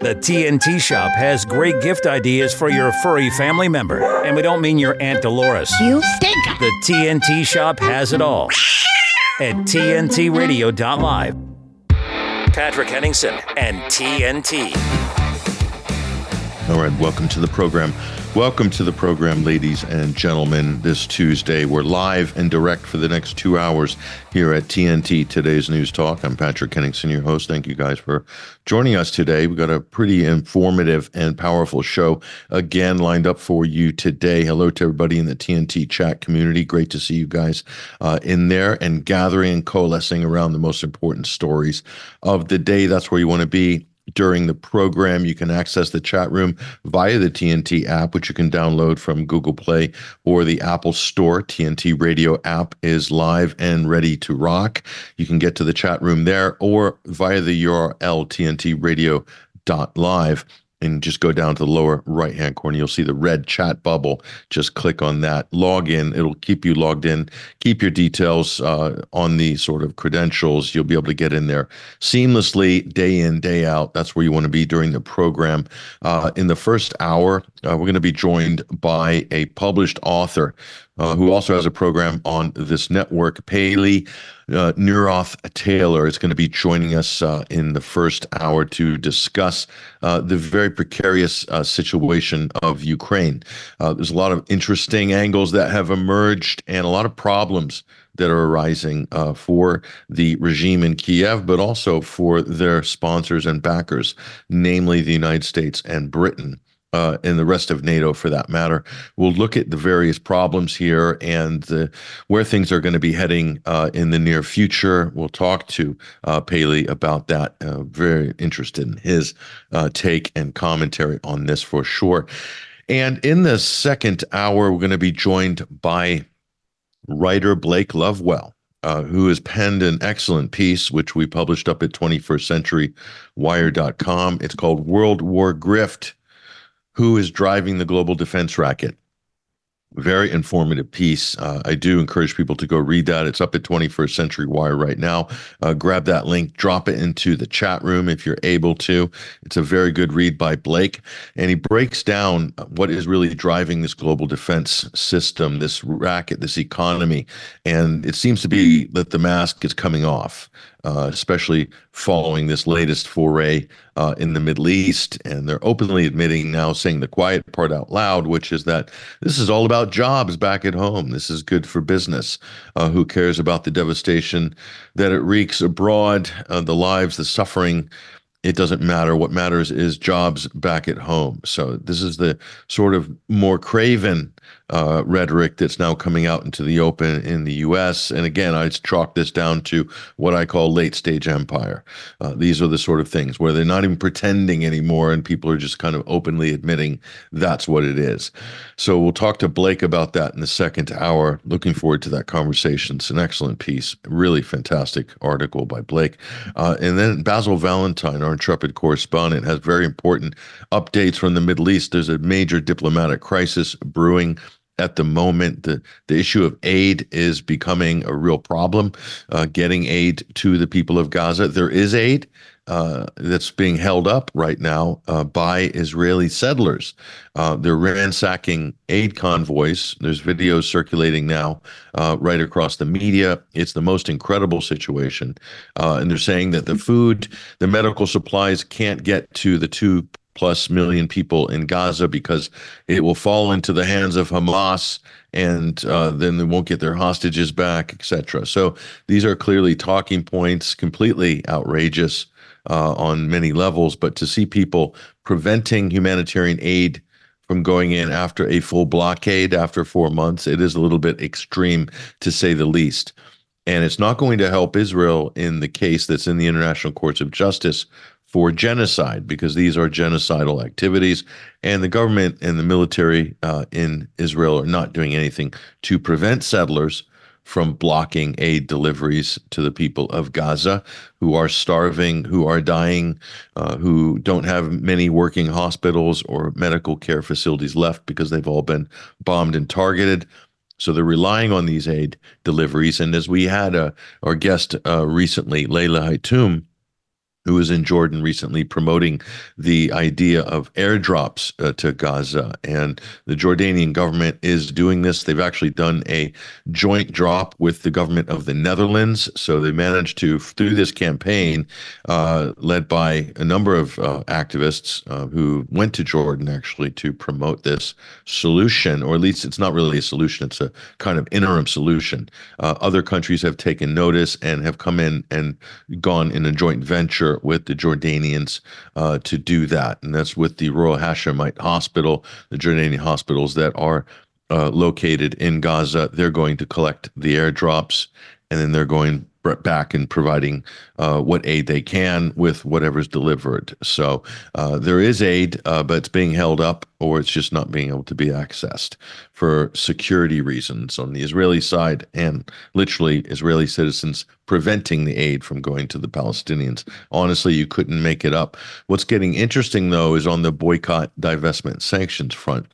The TNT Shop has great gift ideas for your furry family member. And we don't mean your Aunt Dolores. You stink! The TNT Shop has it all at TNTRadio.live. Patrick Henningsen and TNT. All right, welcome to the program. Welcome to the program, ladies and gentlemen. This Tuesday, we're live and direct for the next two hours here at TNT Today's News Talk. I'm Patrick Henningsen, your host. Thank you guys for joining us today. We've got a pretty informative and powerful show again lined up for you today. Hello to everybody in the TNT chat community. Great to see you guys uh, in there and gathering and coalescing around the most important stories of the day. That's where you want to be during the program. You can access the chat room via the TNT app, which you can download from Google Play or the Apple Store. TNT Radio app is live and ready to rock. You can get to the chat room there or via the URL tntradio.live and just go down to the lower right hand corner. You'll see the red chat bubble. Just click on that. Log in. It'll keep you logged in. Keep your details uh, on the sort of credentials. You'll be able to get in there seamlessly, day in, day out. That's where you want to be during the program. Uh, in the first hour, uh, we're going to be joined by a published author uh, who also has a program on this network. Pelle uh, Taylor is going to be joining us uh, in the first hour to discuss uh, the very precarious uh, situation of Ukraine. Uh, there's a lot of interesting angles that have emerged and a lot of problems that are arising uh, for the regime in Kiev, but also for their sponsors and backers, namely the United States and Britain uh, and the rest of NATO for that matter. We'll look at the various problems here and the, where things are going to be heading uh, in the near future. We'll talk to uh, Pelle about that. Uh, very interested in his uh, take and commentary on this for sure. And in the second hour, we're going to be joined by writer Blake Lovewell. Uh, who has penned an excellent piece, which we published up at 21st Wire.com. It's called World War Grift who is driving the global defense racket. Very informative piece. Uh, I do encourage people to go read that. It's up at 21st Century Wire right now. Uh, grab that link, drop it into the chat room if you're able to. It's a very good read by Blake. And he breaks down what is really driving this global defense system, this racket, this economy. And it seems to be that the mask is coming off uh, especially following this latest foray uh, in the Middle East. And they're openly admitting now, saying the quiet part out loud, which is that this is all about jobs back at home. This is good for business. Uh, who cares about the devastation that it wreaks abroad, uh, the lives, the suffering? It doesn't matter. What matters is jobs back at home. So, this is the sort of more craven uh, rhetoric that's now coming out into the open in the U.S. And again, I chalk this down to what I call late stage empire. Uh, these are the sort of things where they're not even pretending anymore, and people are just kind of openly admitting that's what it is. So we'll talk to Blake about that in the second hour. Looking forward to that conversation. It's an excellent piece, really fantastic article by Blake. Uh, and then Basil Valentine, our intrepid correspondent, has very important updates from the Middle East. There's a major diplomatic crisis brewing at the moment. The, the issue of aid is becoming a real problem, uh, getting aid to the people of Gaza. There is aid. Uh, that's being held up right now uh, by Israeli settlers. Uh, they're ransacking aid convoys. There's videos circulating now uh, right across the media. It's the most incredible situation. Uh, and they're saying that the food, the medical supplies can't get to the two plus million people in Gaza because it will fall into the hands of Hamas and uh, then they won't get their hostages back, etc. So these are clearly talking points, completely outrageous uh, on many levels. But to see people preventing humanitarian aid from going in after a full blockade after four months, it is a little bit extreme to say the least. And it's not going to help Israel in the case that's in the International Courts of Justice for genocide because these are genocidal activities, and the government and the military uh, in Israel are not doing anything to prevent settlers from blocking aid deliveries to the people of Gaza who are starving, who are dying, uh, who don't have many working hospitals or medical care facilities left because they've all been bombed and targeted. So they're relying on these aid deliveries. And as we had a, uh, our guest uh, recently, Leila Haitum, who was in Jordan recently promoting the idea of airdrops uh, to Gaza. And the Jordanian government is doing this. They've actually done a joint drop with the government of the Netherlands. So they managed to, through this campaign, uh, led by a number of uh, activists uh, who went to Jordan actually to promote this solution, or at least it's not really a solution, it's a kind of interim solution. Uh, other countries have taken notice and have come in and gone in a joint venture with the Jordanians uh, to do that. And that's with the Royal Hashemite Hospital, the Jordanian hospitals that are uh, located in Gaza. They're going to collect the airdrops and then they're going back and providing uh, what aid they can with whatever's delivered. So uh, there is aid, uh, but it's being held up or it's just not being able to be accessed for security reasons on the Israeli side and literally Israeli citizens preventing the aid from going to the Palestinians. Honestly, you couldn't make it up. What's getting interesting though is on the boycott, divestment, sanctions front.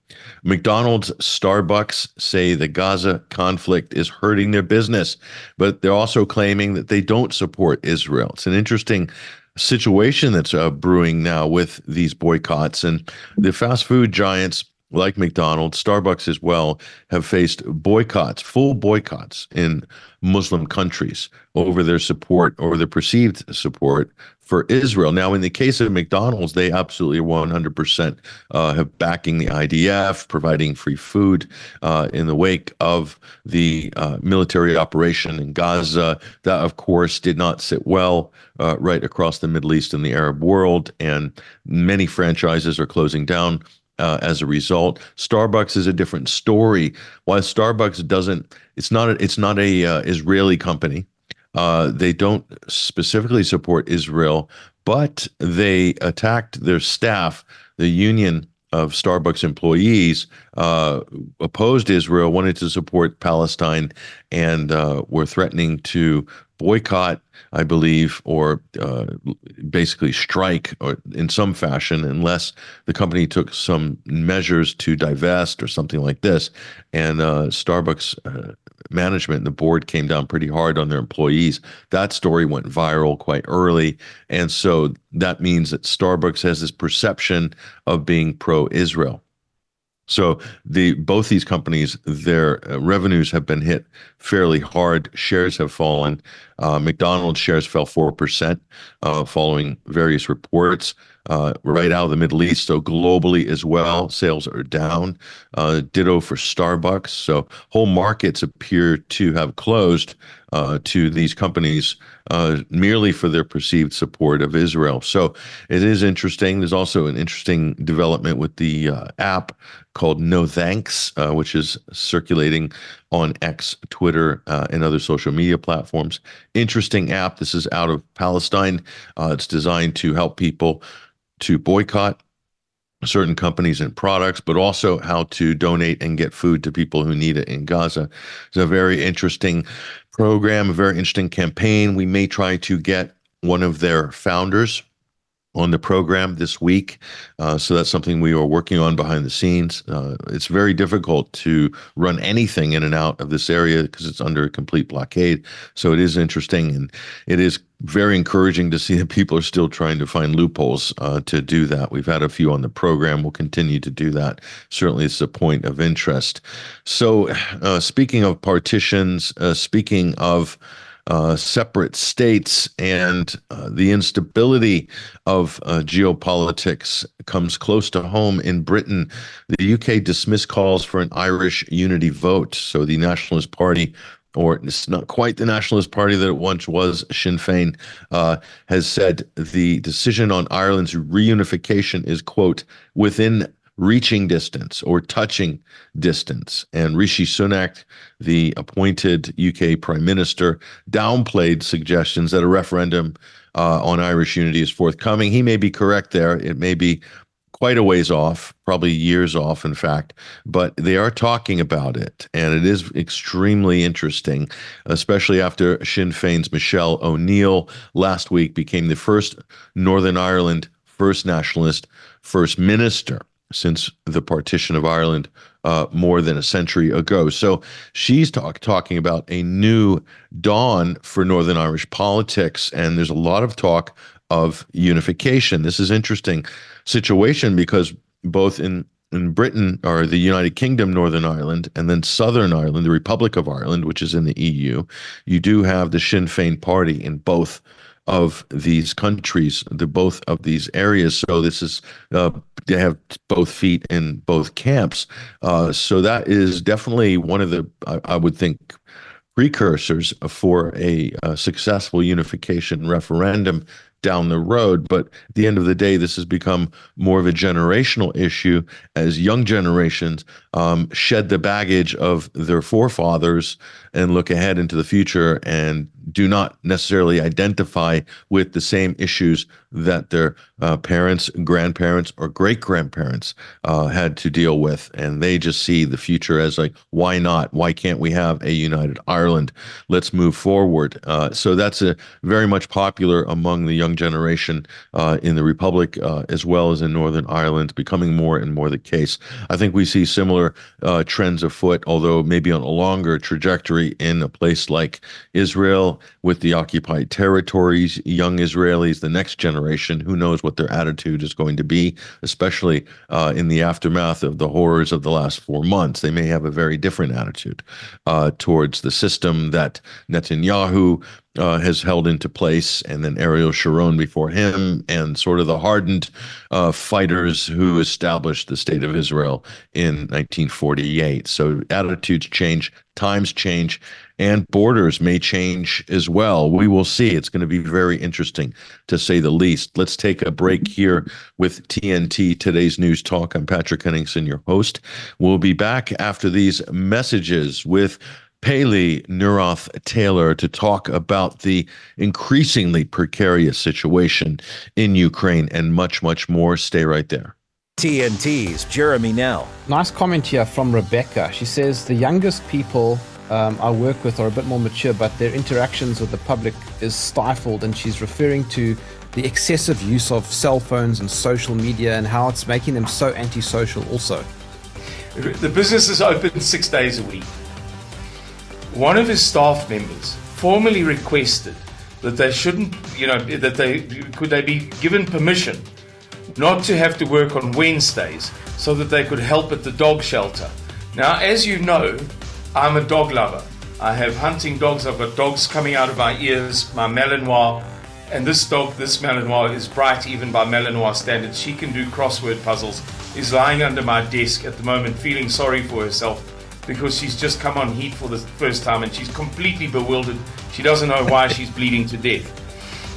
McDonald's, Starbucks say the Gaza conflict is hurting their business, but they're also claiming that they don't support Israel. It's an interesting situation that's uh, brewing now with these boycotts. And the fast food giants like McDonald's, Starbucks as well, have faced boycotts, full boycotts in Muslim countries over their support or their perceived support for Israel. Now, in the case of McDonald's, they absolutely 100% uh, have backing the IDF, providing free food uh, in the wake of the uh, military operation in Gaza. That, of course, did not sit well uh, right across the Middle East and the Arab world, and many franchises are closing down. Uh, as a result, Starbucks is a different story. While Starbucks doesn't, it's not, a, it's not a uh, Israeli company. Uh, they don't specifically support Israel, but they attacked their staff. The union of Starbucks employees uh, opposed Israel, wanted to support Palestine, and uh, were threatening to boycott, I believe, or uh, basically strike or in some fashion unless the company took some measures to divest or something like this. And uh, Starbucks uh, management and the board came down pretty hard on their employees. That story went viral quite early. And so that means that Starbucks has this perception of being pro Israel. So the both these companies, their uh, revenues have been hit fairly hard. Shares have fallen. Uh, McDonald's shares fell four percent, uh, following various reports uh, right out of the Middle East. So globally as well, sales are down. Uh, ditto for Starbucks. So whole markets appear to have closed uh, to these companies merely for their perceived support of Israel. So it is interesting. There's also an interesting development with the app called No Thanks, uh, which is circulating on X, Twitter, uh, and other social media platforms. Interesting app. This is out of Palestine. Uh, it's designed to help people to boycott certain companies and products, but also how to donate and get food to people who need it in Gaza. It's a very interesting program, a very interesting campaign. We may try to get one of their founders on the program this week. Uh, so that's something we are working on behind the scenes. Uh, it's very difficult to run anything in and out of this area because it's under a complete blockade. So it is interesting and it is very encouraging to see that people are still trying to find loopholes uh, to do that. We've had a few on the program. We'll continue to do that. Certainly, it's a point of interest. So, uh, speaking of partitions, uh, speaking of uh, separate states and uh, the instability of uh, geopolitics comes close to home in Britain. The UK dismissed calls for an Irish unity vote. So the Nationalist Party or it's not quite the Nationalist Party that it once was, Sinn Féin, uh, has said the decision on Ireland's reunification is, quote, within reaching distance or touching distance. And Rishi Sunak, the appointed UK Prime Minister, downplayed suggestions that a referendum uh, on Irish unity is forthcoming. He may be correct there. It may be quite a ways off, probably years off, in fact, but they are talking about it. And it is extremely interesting, especially after Sinn Féin's Michelle O'Neill last week became the first Northern Ireland First Nationalist First Minister since the partition of Ireland uh, more than a century ago. So she's talk, talking about a new dawn for Northern Irish politics. And there's a lot of talk of unification. This is interesting situation because both in in Britain or the United Kingdom, Northern Ireland, and then Southern Ireland, the Republic of Ireland, which is in the EU, you do have the Sinn Féin party in both of these countries, the both of these areas. So this is uh, they have both feet in both camps. Uh, so that is definitely one of the I, I would think precursors for a, a, successful unification referendum down the road. But at the end of the day, this has become more of a generational issue as young generations um, shed the baggage of their forefathers and look ahead into the future and do not necessarily identify with the same issues that their uh, parents, grandparents, or great grandparents uh, had to deal with. And they just see the future as like, why not? Why can't we have a united Ireland? Let's move forward. Uh, so that's a very much popular among the young generation uh, in the Republic uh, as well as in Northern Ireland, becoming more and more the case. I think we see similar uh, trends afoot, although maybe on a longer trajectory in a place like Israel with the occupied territories, young Israelis, the next generation, who knows what their attitude is going to be, especially uh, in the aftermath of the horrors of the last four months. They may have a very different attitude uh, towards the system that Netanyahu uh, has held into place, and then Ariel Sharon before him, and sort of the hardened uh, fighters who established the state of Israel in 1948. So attitudes change, times change, and borders may change as well. We will see. It's going to be very interesting to say the least. Let's take a break here with TNT Today's News Talk. I'm Patrick Henningsen, your host. We'll be back after these messages with Pelle Neroth Taylor to talk about the increasingly precarious situation in Ukraine and much, much more. Stay right there. TNT's Jeremy Nell. Nice comment here from Rebecca. She says the youngest people um, I work with are a bit more mature, but their interactions with the public is stifled, and she's referring to the excessive use of cell phones and social media and how it's making them so antisocial also. The business is open six days a week one of his staff members formally requested that they shouldn't, you know, that they could they be given permission not to have to work on Wednesdays so that they could help at the dog shelter. Now, as you know, I'm a dog lover. I have hunting dogs. I've got dogs coming out of my ears, my Malinois, and this dog, this Malinois, is bright even by Malinois standards. She can do crossword puzzles. Is lying under my desk at the moment, feeling sorry for herself because she's just come on heat for the first time and she's completely bewildered. She doesn't know why she's bleeding to death.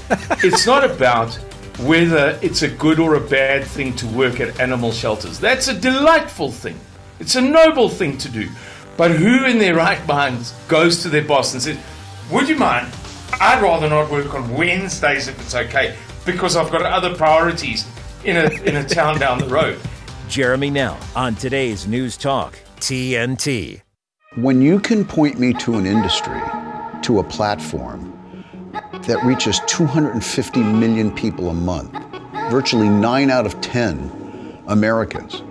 It's not about whether it's a good or a bad thing to work at animal shelters. That's a delightful thing. It's a noble thing to do. But who in their right minds goes to their boss and says, Would you mind? I'd rather not work on Wednesdays if it's okay, because I've got other priorities in a, in a town down the road. Jeremy Nell on today's News Talk TNT. When you can point me to an industry, to a platform that reaches 250 million people a month, virtually nine out of 10 Americans,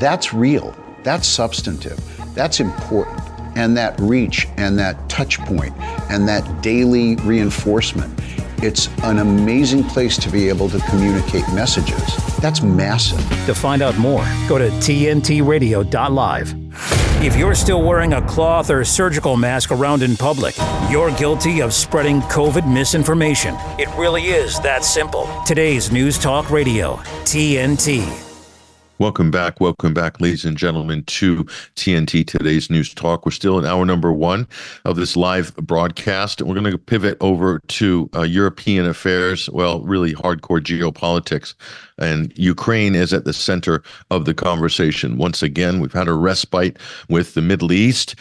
that's real, that's substantive, that's important. And that reach and that touch point and that daily reinforcement it's an amazing place to be able to communicate messages. That's massive. To find out more, go to tntradio.live. If you're still wearing a cloth or surgical mask around in public, you're guilty of spreading COVID misinformation. It really is that simple. Today's News Talk Radio, TNT. Welcome back. Welcome back, ladies and gentlemen, to TNT Today's News Talk. We're still in hour number one of this live broadcast. We're going to pivot over to uh, European affairs, well, really hardcore geopolitics. And Ukraine is at the center of the conversation. Once again, we've had a respite with the Middle East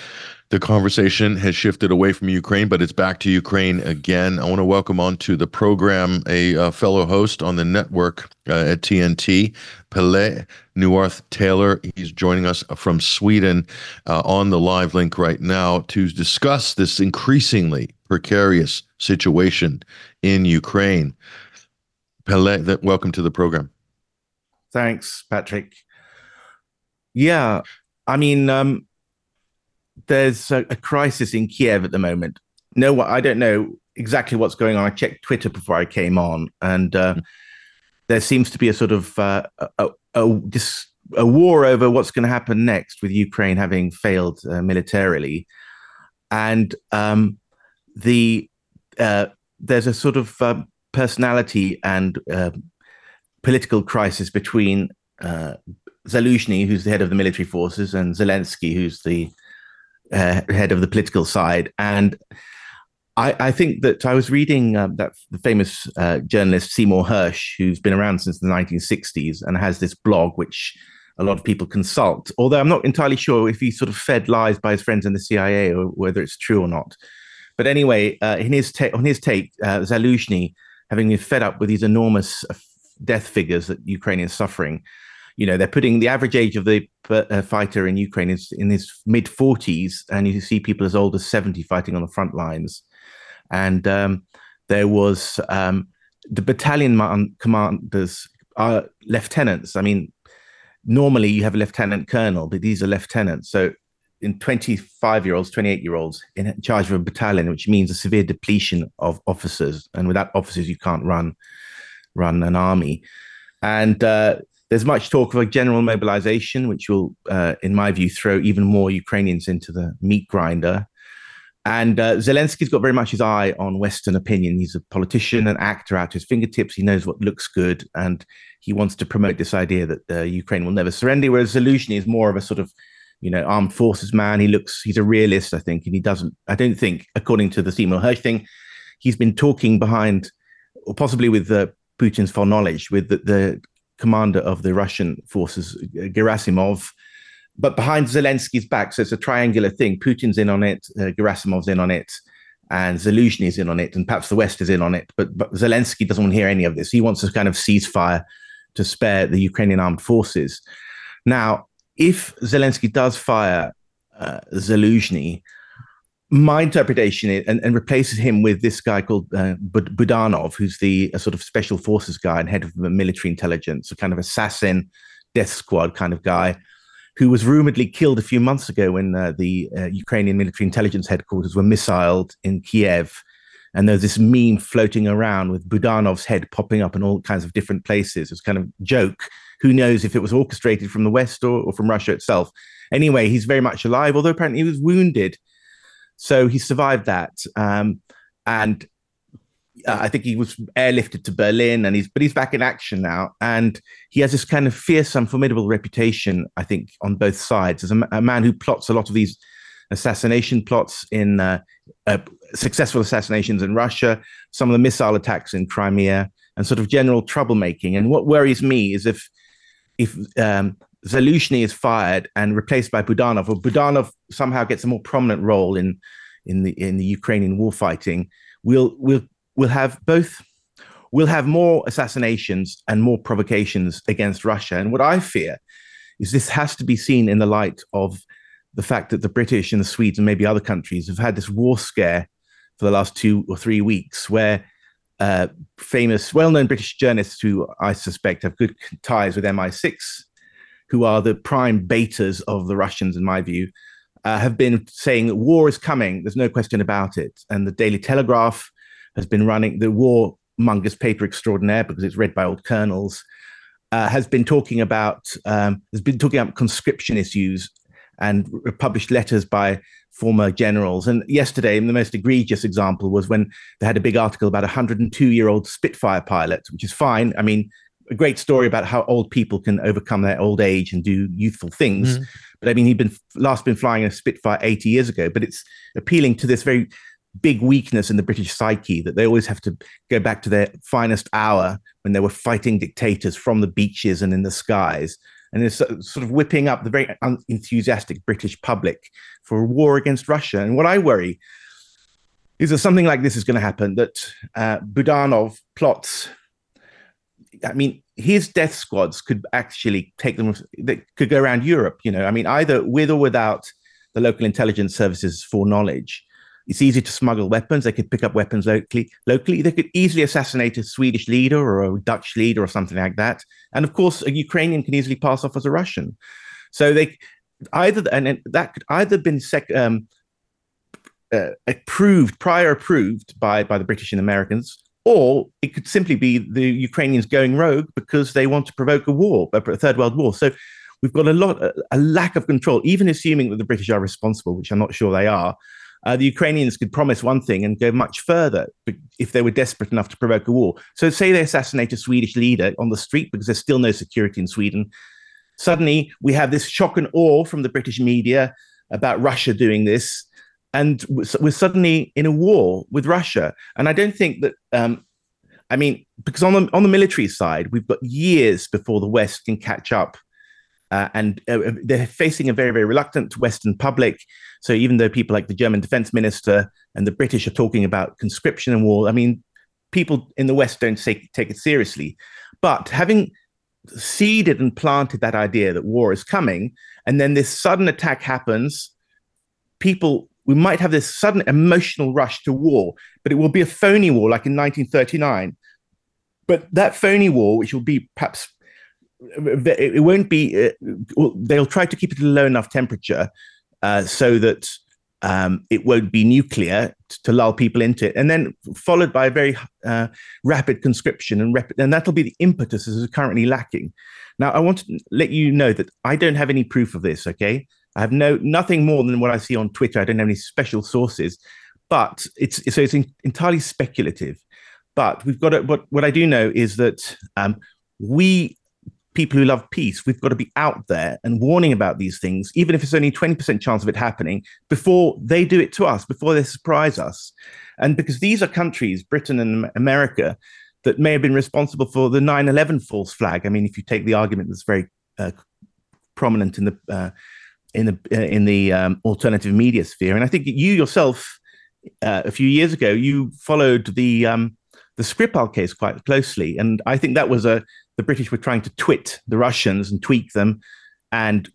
the conversation has shifted away from Ukraine, but it's back to Ukraine again. I want to welcome onto the program a, a fellow host on the network uh, at TNT, Pelle Neroth Taylor. He's joining us from Sweden uh, on the live link right now to discuss this increasingly precarious situation in Ukraine. Pelle, welcome to the program. Thanks, Patrick. Yeah, I mean, um, there's a, a, crisis in Kiev at the moment. No, I don't know exactly what's going on. I checked Twitter before I came on, and uh, mm. there seems to be a sort of uh, a, a, this, a, war over what's going to happen next with Ukraine having failed uh, militarily, and um, the uh, there's a sort of uh, personality and uh, political crisis between Zaluzhny, who's the head of the military forces, and Zelensky, who's the head of the political side, and I, I, think that I was reading uh, that the famous uh, journalist Seymour Hersh, who's been around since the 1960s and has this blog which a lot of people consult. Although I'm not entirely sure if he sort of fed lies by his friends in the CIA or whether it's true or not. But anyway, uh, in his ta- on his take, uh, Zaluzhny, having been fed up with these enormous uh, death figures that Ukraine is suffering, you know, they're putting the average age of the uh, fighter in Ukraine is in his mid 40s, and you see people as old as 70 fighting on the front lines and um, there was um, the battalion commanders are lieutenants. I mean, normally you have a lieutenant colonel, but these are lieutenants. So in 25 year olds, 28 year olds in charge of a battalion, which means a severe depletion of officers. And without officers, you can't run run an army. And uh, there's much talk of a general mobilization, which will, uh, in my view, throw even more Ukrainians into the meat grinder. And uh, Zelensky's got very much his eye on Western opinion. He's a politician, an actor out to his fingertips. He knows what looks good, and he wants to promote this idea that uh, Ukraine will never surrender. Whereas Zelensky is more of a sort of, you know, armed forces man. He looks, he's a realist, I think, and he doesn't. I don't think, according to the Seymour Hersh thing, he's been talking behind, or possibly with uh, Putin's foreknowledge, with the, the commander of the Russian forces, Gerasimov but behind Zelensky's back. So it's a triangular thing. Putin's in on it, uh, Gerasimov's in on it, and Zelensky is in on it, and perhaps the West is in on it. But, but Zelensky doesn't want to hear any of this. He wants a kind of ceasefire to spare the Ukrainian armed forces. Now, if Zelensky does fire uh, Zelensky, my interpretation is, and, and, replaces him with this guy called uh, Budanov, who's the sort of special forces guy and head of the military intelligence, a kind of assassin, death squad kind of guy who was rumoredly killed a few months ago when uh, the uh, Ukrainian military intelligence headquarters were missiled in Kiev. And there's this meme floating around with Budanov's head popping up in all kinds of different places. It's kind of joke. Who knows if it was orchestrated from the West or, or from Russia itself? Anyway, he's very much alive, although apparently he was wounded. So he survived that. Um, and uh, I think he was airlifted to Berlin, and he's but he's back in action now, and he has this kind of fearsome, formidable reputation. I think on both sides as a, a man who plots a lot of these assassination plots in uh, uh, successful assassinations in Russia, some of the missile attacks in Crimea, and sort of general troublemaking. And what worries me is if if um, Zaluzhny is fired and replaced by Budanov, or Budanov somehow gets a more prominent role in in the in the Ukrainian war fighting, we'll we'll we'll have both we'll have more assassinations and more provocations against Russia. And what I fear is this has to be seen in the light of the fact that the British and the Swedes and maybe other countries have had this war scare for the last two or three weeks, where uh, famous, well-known British journalists who I suspect have good ties with MI6, who are the prime betas of the Russians, in my view, uh, have been saying that war is coming. There's no question about it. And the Daily Telegraph has been running the war mongers paper extraordinaire because it's read by old colonels uh, has been talking about um, has been talking about conscription issues and published letters by former generals. And yesterday, the most egregious example was when they had a big article about a 102 year old Spitfire pilot, which is fine. I mean, a great story about how old people can overcome their old age and do youthful things. Mm. But I mean, he'd been last been flying a Spitfire 80 years ago. But it's appealing to this very big weakness in the British psyche that they always have to go back to their finest hour when they were fighting dictators from the beaches and in the skies. And it's sort of whipping up the very enthusiastic British public for a war against Russia. And what I worry is that something like this is going to happen that uh, Budanov plots. I mean, his death squads could actually take them, they could go around Europe, you know, I mean, either with or without the local intelligence services foreknowledge. It's easy to smuggle weapons. They could pick up weapons locally. Locally, they could easily assassinate a Swedish leader or a Dutch leader or something like that. And of course, a Ukrainian can easily pass off as a Russian. So they either and that could either been sec, um, uh, approved, prior approved by by the British and Americans, or it could simply be the Ukrainians going rogue because they want to provoke a war, a third world war. So we've got a lot, a lack of control. Even assuming that the British are responsible, which I'm not sure they are, uh, the Ukrainians could promise one thing and go much further if they were desperate enough to provoke a war. So, say they assassinate a Swedish leader on the street because there's still no security in Sweden. Suddenly, we have this shock and awe from the British media about Russia doing this, and we're suddenly in a war with Russia. And I don't think that. Um, I mean, because on the on the military side, we've got years before the West can catch up uh, and uh, they're facing a very, very reluctant Western public. So even though people like the German defense minister and the British are talking about conscription and war, I mean, people in the West don't take, take it seriously. But having seeded and planted that idea that war is coming, and then this sudden attack happens, people we might have this sudden emotional rush to war, but it will be a phony war like in 1939. But that phony war, which will be perhaps it won't be. Uh, they'll try to keep it at a low enough temperature uh, so that um, it won't be nuclear to, lull people into it, and then followed by a very uh, rapid conscription, and, rep- and that'll be the impetus that is currently lacking. Now, I want to let you know that I don't have any proof of this. Okay, I have no nothing more than what I see on Twitter. I don't have any special sources, but it's so it's in, entirely speculative. But we've got to, what what I do know is that um, we people who love peace, we've got to be out there and warning about these things, even if it's only 20% chance of it happening, before they do it to us, before they surprise us. And because these are countries, Britain and America, that may have been responsible for the 9 11 false flag. I mean, if you take the argument that's very uh, prominent in the uh, in the uh, in the um, alternative media sphere, and I think you yourself, uh, a few years ago, you followed the um, the Skripal case quite closely, and I think that was a the British were trying to twit the Russians and tweak them and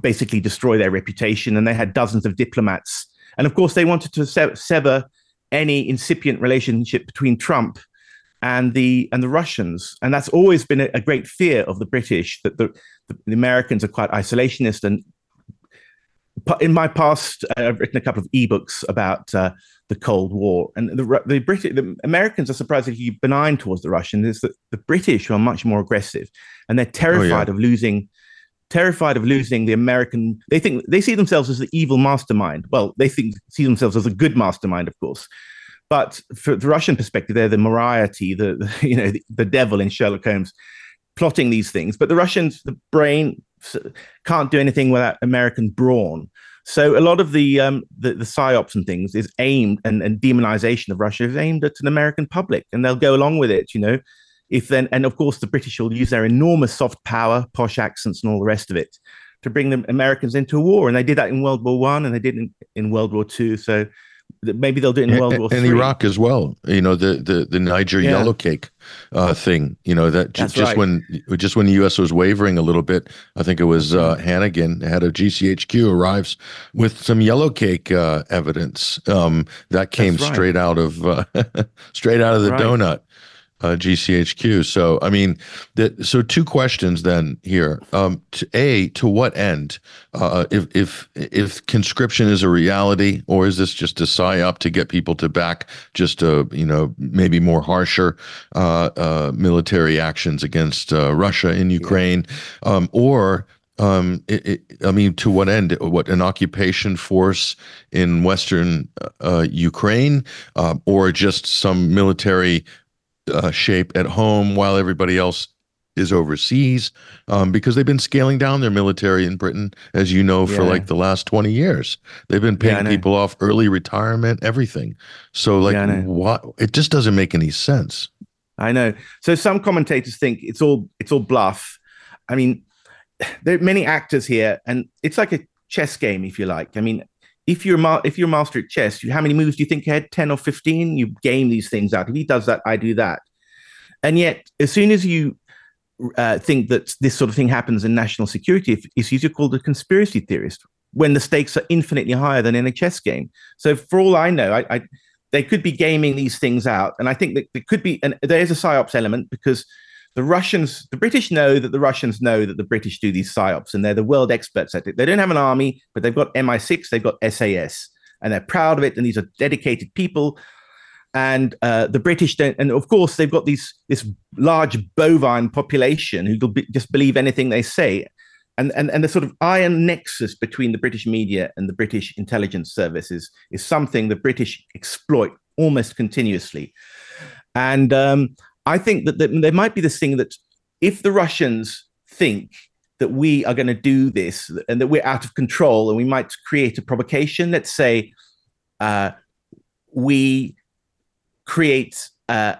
basically destroy their reputation. And they had dozens of diplomats. And of course, they wanted to se- sever any incipient relationship between Trump and the and the Russians. And that's always been a, a great fear of the British that the, the, the Americans are quite isolationist and in my past, uh, I've written a couple of ebooks about uh, the Cold War, and the the British, the Americans are surprisingly benign towards the Russians. Is that the British are much more aggressive, and they're terrified oh, yeah. of losing, terrified of losing the American. They think they see themselves as the evil mastermind. Well, they think see themselves as a good mastermind, of course. But for the Russian perspective, they're the Moriarty, the, the you know the, the devil in Sherlock Holmes, plotting these things. But the Russians, the brain can't do anything without American brawn. So a lot of the um, the, the psyops and things is aimed and, and demonization of Russia is aimed at an American public, and they'll go along with it. You know, if then and of course the British will use their enormous soft power, posh accents, and all the rest of it to bring the Americans into war, and they did that in World War One, and they did in, in World War Two. So maybe they'll do it in World War and Iraq as well. You know the the the Niger yeah. yellow cake uh, thing. You know that just, just right. when just when the U.S. was wavering a little bit, I think it was uh, mm-hmm. Hannigan head of GCHQ arrives with some yellow cake uh, evidence um, that came right. straight out of uh, straight out of the right. donut uh, GCHQ. So, I mean, the, so two questions then here. Um, to, a, to what end? Uh, if if if conscription is a reality, or is this just a psyop to get people to back just a you know maybe more harsher uh, uh military actions against uh, Russia in Ukraine, yeah. um, or um, it, it, I mean, to what end? What an occupation force in Western uh, Ukraine, uh, or just some military uh, shape at home while everybody else is overseas um, because they've been scaling down their military in Britain, as you know, for yeah. like the last 20 years. They've been paying yeah, people off early retirement, everything. So, like, yeah, what? It just doesn't make any sense. I know. So some commentators think it's all it's all bluff. I mean, there are many actors here, and it's like a chess game, if you like. I mean, if you're ma- if you're master at chess, you, how many moves do you think you had? Ten or fifteen? You game these things out. If he does that, I do that. And yet, as soon as you uh, think that this sort of thing happens in national security issues, you're called a conspiracy theorist when the stakes are infinitely higher than in a chess game. So, for all I know, I, I they could be gaming these things out, and I think that there could be, and there is a psyops element because the Russians, the British know that the Russians know that the British do these psyops, and they're the world experts at it. They don't have an army, but they've got MI6, they've got SAS, and they're proud of it, and these are dedicated people. And uh, the British don't, and of course they've got these this large bovine population who will be, just believe anything they say, and, and and the sort of iron nexus between the British media and the British intelligence services is something the British exploit almost continuously. And um, I think that, there might be this thing that if the Russians think that we are going to do this and that we're out of control and we might create a provocation, let's say uh, we create uh,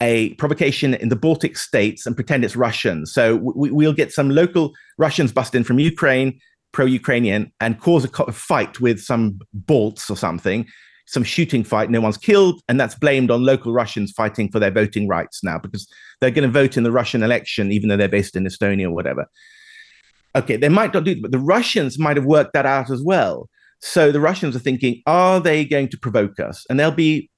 a provocation in the Baltic states and pretend it's Russian. So we, will get some local Russians bust in from Ukraine, pro Ukrainian, and cause a fight with some Balts or something some shooting fight, no one's killed, and that's blamed on local Russians fighting for their voting rights now because they're going to vote in the Russian election, even though they're based in Estonia or whatever. Okay, they might not do, but the Russians might have worked that out as well. So the Russians are thinking, are they going to provoke us? And there'll be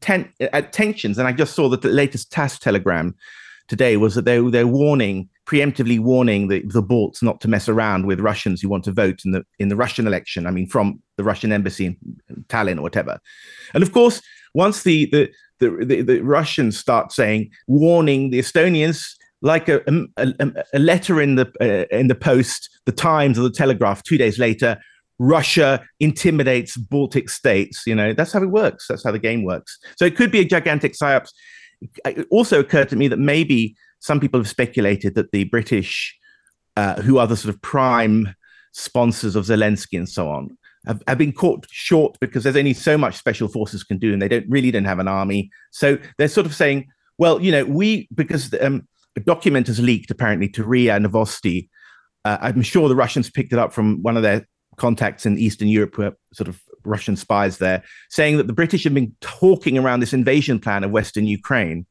ten- tensions. And I just saw that the latest TASS telegram today was that they, they're warning preemptively warning the, the Balts not to mess around with Russians who want to vote in the in the Russian election. I mean, from the Russian embassy in Tallinn or whatever. And of course, once the the the, the, the Russians start saying warning the Estonians like a, a, a letter in the uh, in the post, the Times or the Telegraph, two days later, Russia intimidates Baltic states. You know, that's how it works. That's how the game works. So it could be a gigantic psyops. It also occurred to me that maybe some people have speculated that the British, uh, who are the sort of prime sponsors of Zelensky and so on, have, have been caught short because there's only so much special forces can do, and they don't really don't have an army. So they're sort of saying, well, you know, we because um, a document has leaked apparently to RIA Novosti. Uh, I'm sure the Russians picked it up from one of their contacts in Eastern Europe, who are sort of Russian spies there, saying that the British have been talking around this invasion plan of Western Ukraine.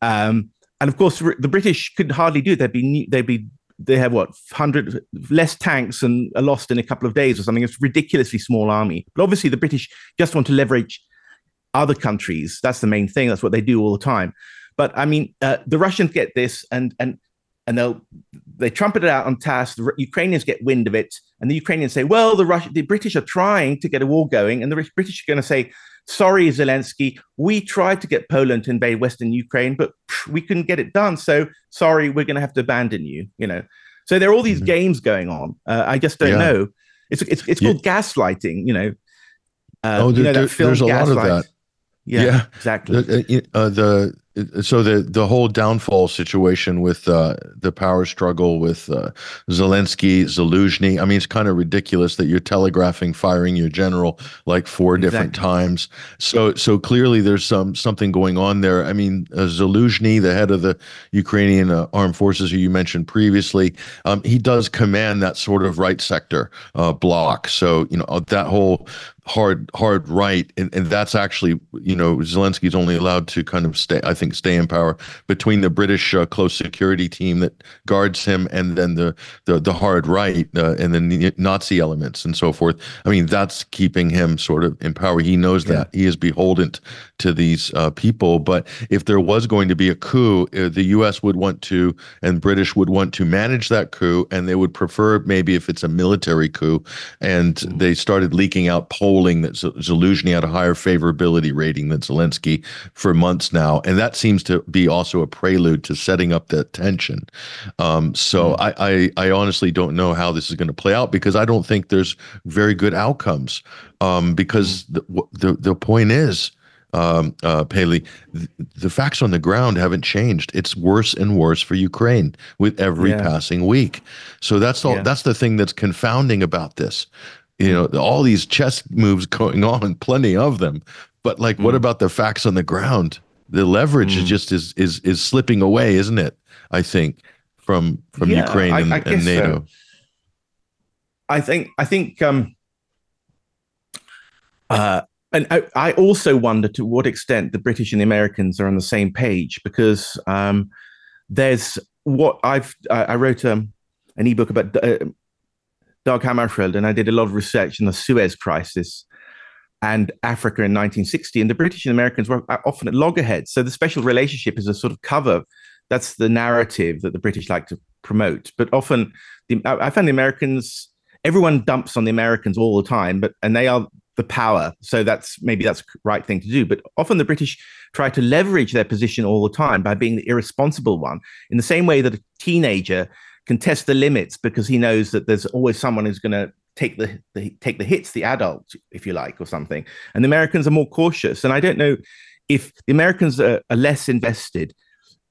Um, and of course, the British could hardly do. It. They'd be they'd be they have what hundred less tanks and are lost in a couple of days or something. It's ridiculously small army. But obviously, the British just want to leverage other countries. That's the main thing. That's what they do all the time. But I mean, uh, the Russians get this, and and and they'll they trumpet it out on TASS. The Ukrainians get wind of it, and the Ukrainians say, "Well, the Russian, the British are trying to get a war going," and the British are going to say, sorry, Zelensky, we tried to get Poland to invade Western Ukraine, but we couldn't get it done. So sorry, we're going to have to abandon you. You know, so there are all these mm-hmm. games going on. Uh, I just don't yeah. know. It's it's it's called yeah. gaslighting. You know. Uh, oh, there, you know, there's a lot of that. Yeah, yeah. exactly. The, uh, the so the the whole downfall situation with uh, the power struggle with uh, Zelensky, Zaluzhny. I mean, it's kind of ridiculous that you're telegraphing firing your general like four exactly. different times. So so clearly there's some something going on there. I mean, uh, Zaluzhny, the head of the Ukrainian uh, armed forces, who you mentioned previously, um, he does command that sort of right sector uh, block. So you know that whole hard hard right. And, and that's actually you know zelensky's only allowed to kind of stay i think stay in power between the british uh, close security team that guards him and then the the, the hard right uh, and the nazi elements and so forth. I mean that's keeping him sort of in power. He knows yeah. that. He is beholden to these uh, people. But if there was going to be a coup uh, the us would want to and british would want to manage that coup and they would prefer maybe if it's a military coup and mm-hmm. they started leaking out polls polling that Zelensky had a higher favorability rating than Zelensky for months now, and that seems to be also a prelude to setting up that tension. Um, so mm. I, I, I honestly don't know how this is going to play out because I don't think there's very good outcomes. Um, because mm. the, the the point is. Um, uh, Pelle, the, the facts on the ground haven't changed. It's worse and worse for Ukraine with every yeah. passing week. So that's all. Yeah. That's the thing that's confounding about this you know all these chess moves going on plenty of them but like mm. what about the facts on the ground the leverage mm. is just is is is slipping away isn't it i think from from yeah, ukraine and, I, I and nato so. i think i think um uh and I, I, also wonder to what extent the British and the Americans are on the same page because um, there's what I've I, I wrote um, an ebook about uh, Dag Hammarskjöld, and I did a lot of research on the Suez Crisis and Africa in 1960. And the British and Americans were often at loggerheads. So the special relationship is a sort of cover. That's the narrative that the British like to promote. But often, the, I found the Americans, everyone dumps on the Americans all the time, but and they are the power. So that's maybe that's right thing to do. But often the British try to leverage their position all the time by being the irresponsible one, in the same way that a teenager can test the limits because he knows that there's always someone who's going to take the, the, take the hits, the adult, if you like, or something. And the Americans are more cautious. And I don't know if the Americans are, are less invested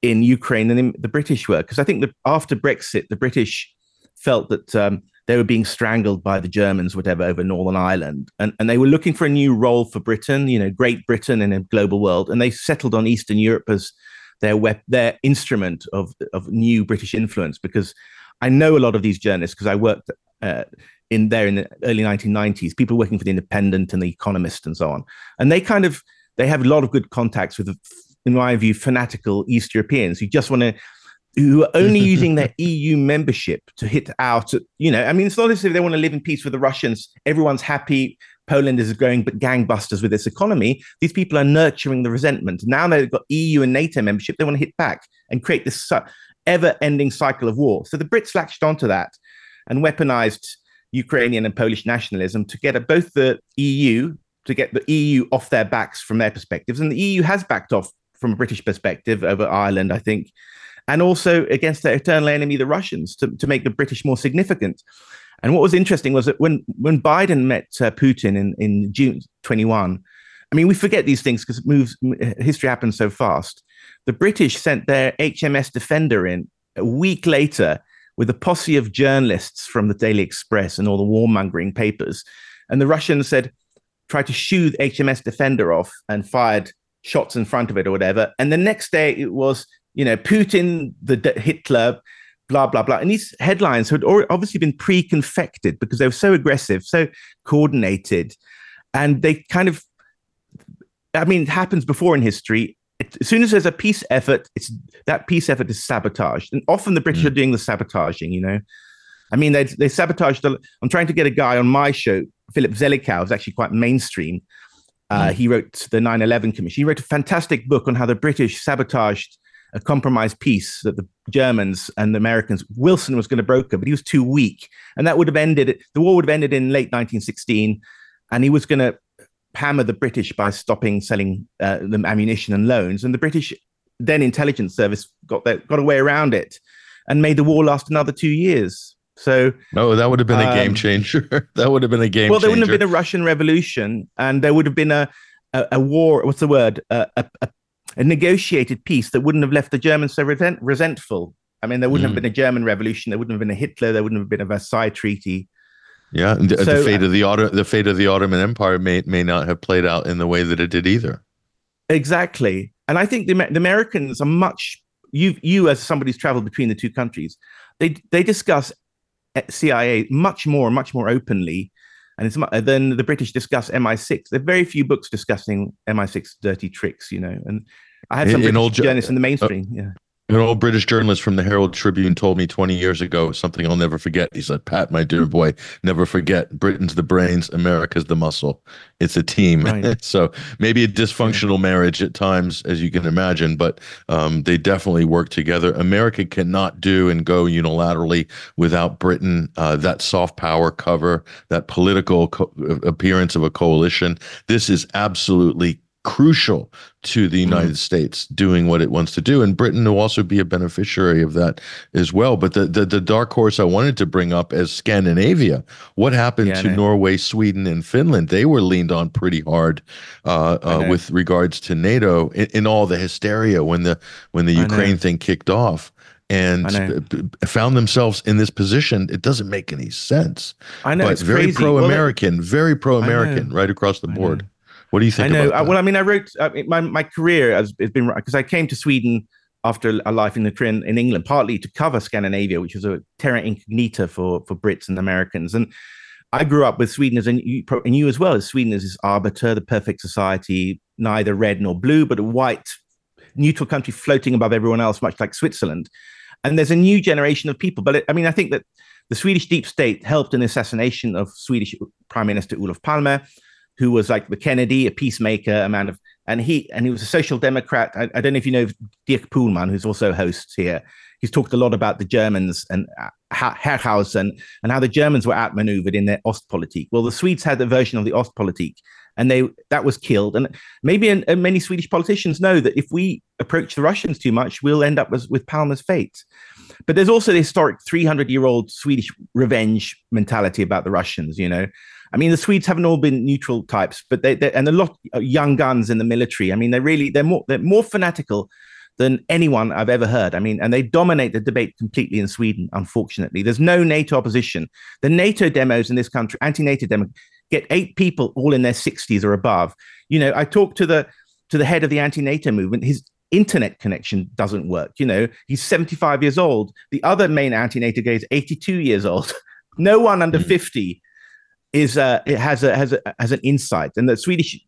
in Ukraine than the British were, because I think that after Brexit, the British felt that um, they were being strangled by the Germans, whatever, over Northern Ireland, and and they were looking for a new role for Britain, you know, Great Britain in a global world, and they settled on Eastern Europe as their web, their instrument of of new British influence. Because I know a lot of these journalists because I worked uh, in there in the early 1990s, people working for the Independent and the Economist and so on, and they kind of they have a lot of good contacts with, in my view, fanatical East Europeans who just want to who are only using their EU membership to hit out. You know, I mean, it's not as if they want to live in peace with the Russians. Everyone's happy. Poland is going but gangbusters with its economy. These people are nurturing the resentment. Now they've got EU and NATO membership. They want to hit back and create this ever-ending cycle of war. So the Brits latched onto that and weaponized Ukrainian and Polish nationalism to get both the EU to get the EU off their backs from their perspectives, and the EU has backed off from a British perspective over Ireland, I think, and also against their eternal enemy, the Russians, to, to make the British more significant. And what was interesting was that when when Biden met uh, Putin in, in June 21, I mean, we forget these things because moves history happens so fast. The British sent their HMS Defender in a week later with a posse of journalists from the Daily Express and all the warmongering papers. And the Russians said, tried to shoo the HMS Defender off and fired shots in front of it or whatever. And the next day it was you know, Putin, the Hitler, blah blah blah. And these headlines had obviously been pre-confected because they were so aggressive, so coordinated, and they kind of. I mean, it happens before in history. It, as soon as there's a peace effort, it's that peace effort is sabotaged, and often the British mm. are doing the sabotaging. You know, I mean, they they sabotaged. The, I'm trying to get a guy on my show, Philip Zelikow, who's actually quite mainstream. Uh, mm. He wrote the 9/11 Commission. He wrote a fantastic book on how the British sabotaged a compromise peace that the Germans and the Americans, Wilson was going to broker, but he was too weak. And that would have ended, the war would have ended in late 1916. And he was going to hammer the British by stopping selling uh, them ammunition and loans. And the British then intelligence service got, their, got a way around it and made the war last another two years. So no, that would have been a game um, changer. that would have been a game. Well, there wouldn't have been a Russian Revolution, and there would have been a a, a war. What's the word? a, a, a negotiated peace that wouldn't have left the Germans so resent- resentful. I mean, there wouldn't mm. have been a German Revolution. There wouldn't have been a Hitler. There wouldn't have been a Versailles Treaty. Yeah, the, so, the fate of the Otto- the fate of the Ottoman Empire may may not have played out in the way that it did either. Exactly, and I think the, the Americans are much. You you as somebody who's traveled between the two countries, they they discuss CIA much more, much more openly and it's then the British discuss MI6. There are very few books discussing MI6 dirty tricks, you know. And I had some in, British old, journalists in the uh, mainstream. Uh, yeah. An old British journalist from the Herald Tribune told me 20 years ago something I'll never forget. He said, Pat, my dear boy, never forget Britain's the brains, America's the muscle. It's a team. Right. so maybe a dysfunctional marriage at times, as you can imagine, but um, they definitely work together. America cannot do and go unilaterally without Britain, uh, that soft power cover, that political co- appearance of a coalition. This is absolutely crucial to the mm-hmm. United mm. States doing what it wants to do. And Britain will also be a beneficiary of that as well. But the, the, the dark horse I wanted to bring up as Scandinavia, what happened yeah, to Norway, Sweden, and Finland? They were leaned on pretty hard uh, uh, with regards to NATO in, in, all the hysteria when the when the Ukraine thing kicked off. And found themselves in this position. It doesn't make any sense. I know. But it's very pro-American, well, very pro-American, right across the board. What do you think? I know. Well, I mean, I wrote my my career has, has been because I came to Sweden after a life in the career in England, partly to cover Scandinavia, which was a terra incognita for for Brits and Americans. And I grew up with Sweden as and you, and you as well as Sweden as this arbiter, the perfect society, neither red nor blue, but a white neutral country floating above everyone else, much like Switzerland. And there's a new generation of people. But it, I mean, I think that the Swedish deep state helped in the assassination of Swedish Prime Minister Olof Palme who was like the Kennedy, a peacemaker, a man of, and he and he was a social democrat. I, I don't know if you know Dirk Pohlmann, who's also hosts here. He's talked a lot about the Germans and uh, Herrhausen and how the Germans were outmaneuvered in their Ostpolitik. Well, the Swedes had a version of the Ostpolitik, and they that was killed. And maybe and, many Swedish politicians know that if we approach the Russians too much, we'll end up with, with Palme's fate. But there's also the historic 300 year old Swedish revenge mentality about the Russians. You know, I mean, the Swedes haven't all been neutral types, but they and a lot of young guns in the military. I mean, they're really they're more they're more fanatical than anyone I've ever heard. I mean, and they dominate the debate completely in Sweden, unfortunately. There's no NATO opposition. The NATO demos in this country, anti NATO demo, get eight people all in their 60s or above. You know, I talked to the to the head of the anti-NATO movement. His internet connection doesn't work. You know, he's 75 years old. The other main anti-NATO guy is 82 years old. no one under mm. 50 is uh, it has a has a has an insight. And the Swedish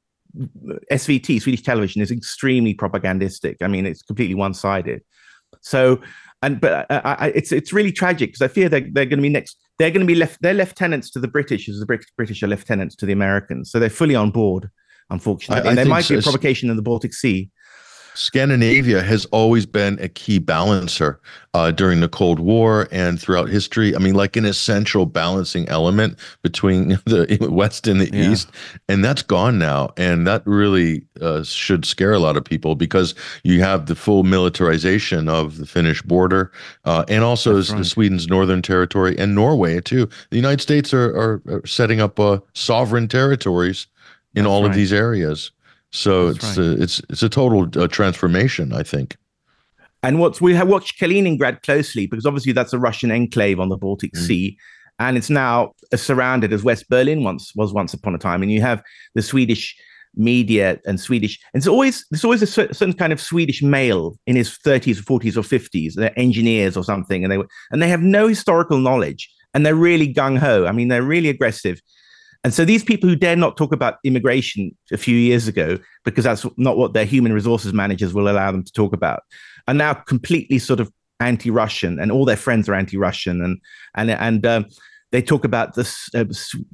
SVT, Swedish television, is extremely propagandistic. I mean, it's completely one-sided. So, and but I, I, it's it's really tragic because I fear they're they're going to be next. They're going to be left. They're lieutenants to the British, as the British are lieutenants to the Americans. So they're fully on board, unfortunately. I, and there might be a provocation in the Baltic Sea. Scandinavia has always been a key balancer uh, during the Cold War and throughout history. I mean, like an essential balancing element between the West and the yeah. East, and that's gone now. And that really uh, should scare a lot of people because you have the full militarization of the Finnish border, uh, and also right. Sweden's northern territory and Norway too. The United States are, are, are setting up uh, sovereign territories in that's all right. of these areas. So That's it's right. a, it's it's a total uh, transformation, I think. And what's we have watched Kaliningrad closely because obviously that's a Russian enclave on the Baltic mm. Sea, and it's now surrounded as West Berlin once was once upon a time. And you have the Swedish media and Swedish, and it's always there's always a certain kind of Swedish male in his 30s, 40s, or 50s. They're engineers or something, and they and they have no historical knowledge, and they're really gung ho. I mean, they're really aggressive. And so these people who dare not talk about immigration a few years ago, because that's not what their human resources managers will allow them to talk about, are now completely sort of anti-Russian, and all their friends are anti-Russian, and and and um, they talk about this uh,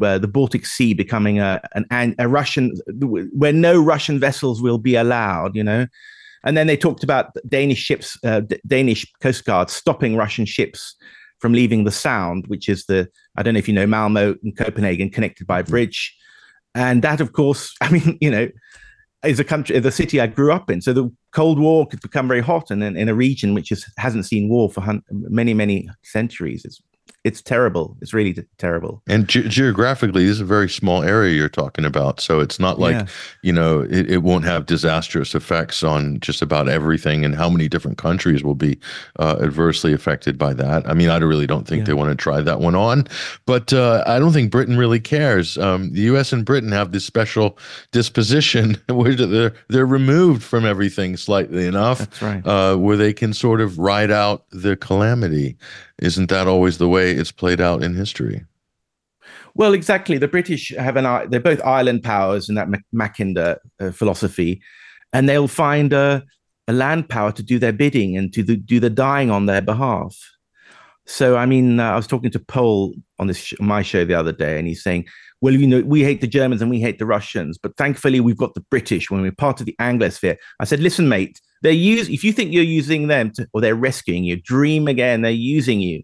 uh, the Baltic Sea becoming a an, a Russian where no Russian vessels will be allowed, you know. And then they talked about Danish ships, uh, Danish Coast Guard stopping Russian ships from leaving the Sound, which is the I don't know if you know Malmo and Copenhagen connected by a mm-hmm. bridge, and that of course I mean you know is a country the city I grew up in. So the Cold War could become very hot, and in, in a region which is, hasn't seen war for hun- many many centuries, it's it's terrible. It's really terrible. And ge- geographically, this is a very small area you're talking about. So it's not like, yeah. you know, it, it won't have disastrous effects on just about everything and how many different countries will be uh, adversely affected by that. I mean, I really don't think yeah. they want to try that one on, but uh, I don't think Britain really cares. Um, the U.S. and Britain have this special disposition where they're, they're removed from everything slightly enough, That's right. uh, where they can sort of ride out the calamity. Isn't that always the way it's played out in history? Well, exactly. The British have an they're both island powers in that Mackinder uh, philosophy, and they'll find a, a, land power to do their bidding and to the, do the dying on their behalf. So, I mean, uh, I was talking to Paul on this sh- my show the other day, and he's saying, "Well, you know, we hate the Germans and we hate the Russians, but thankfully we've got the British when we're part of the Anglosphere." I said, "Listen, mate, they use if you think you're using them to, or they're rescuing you, dream again. They're using you.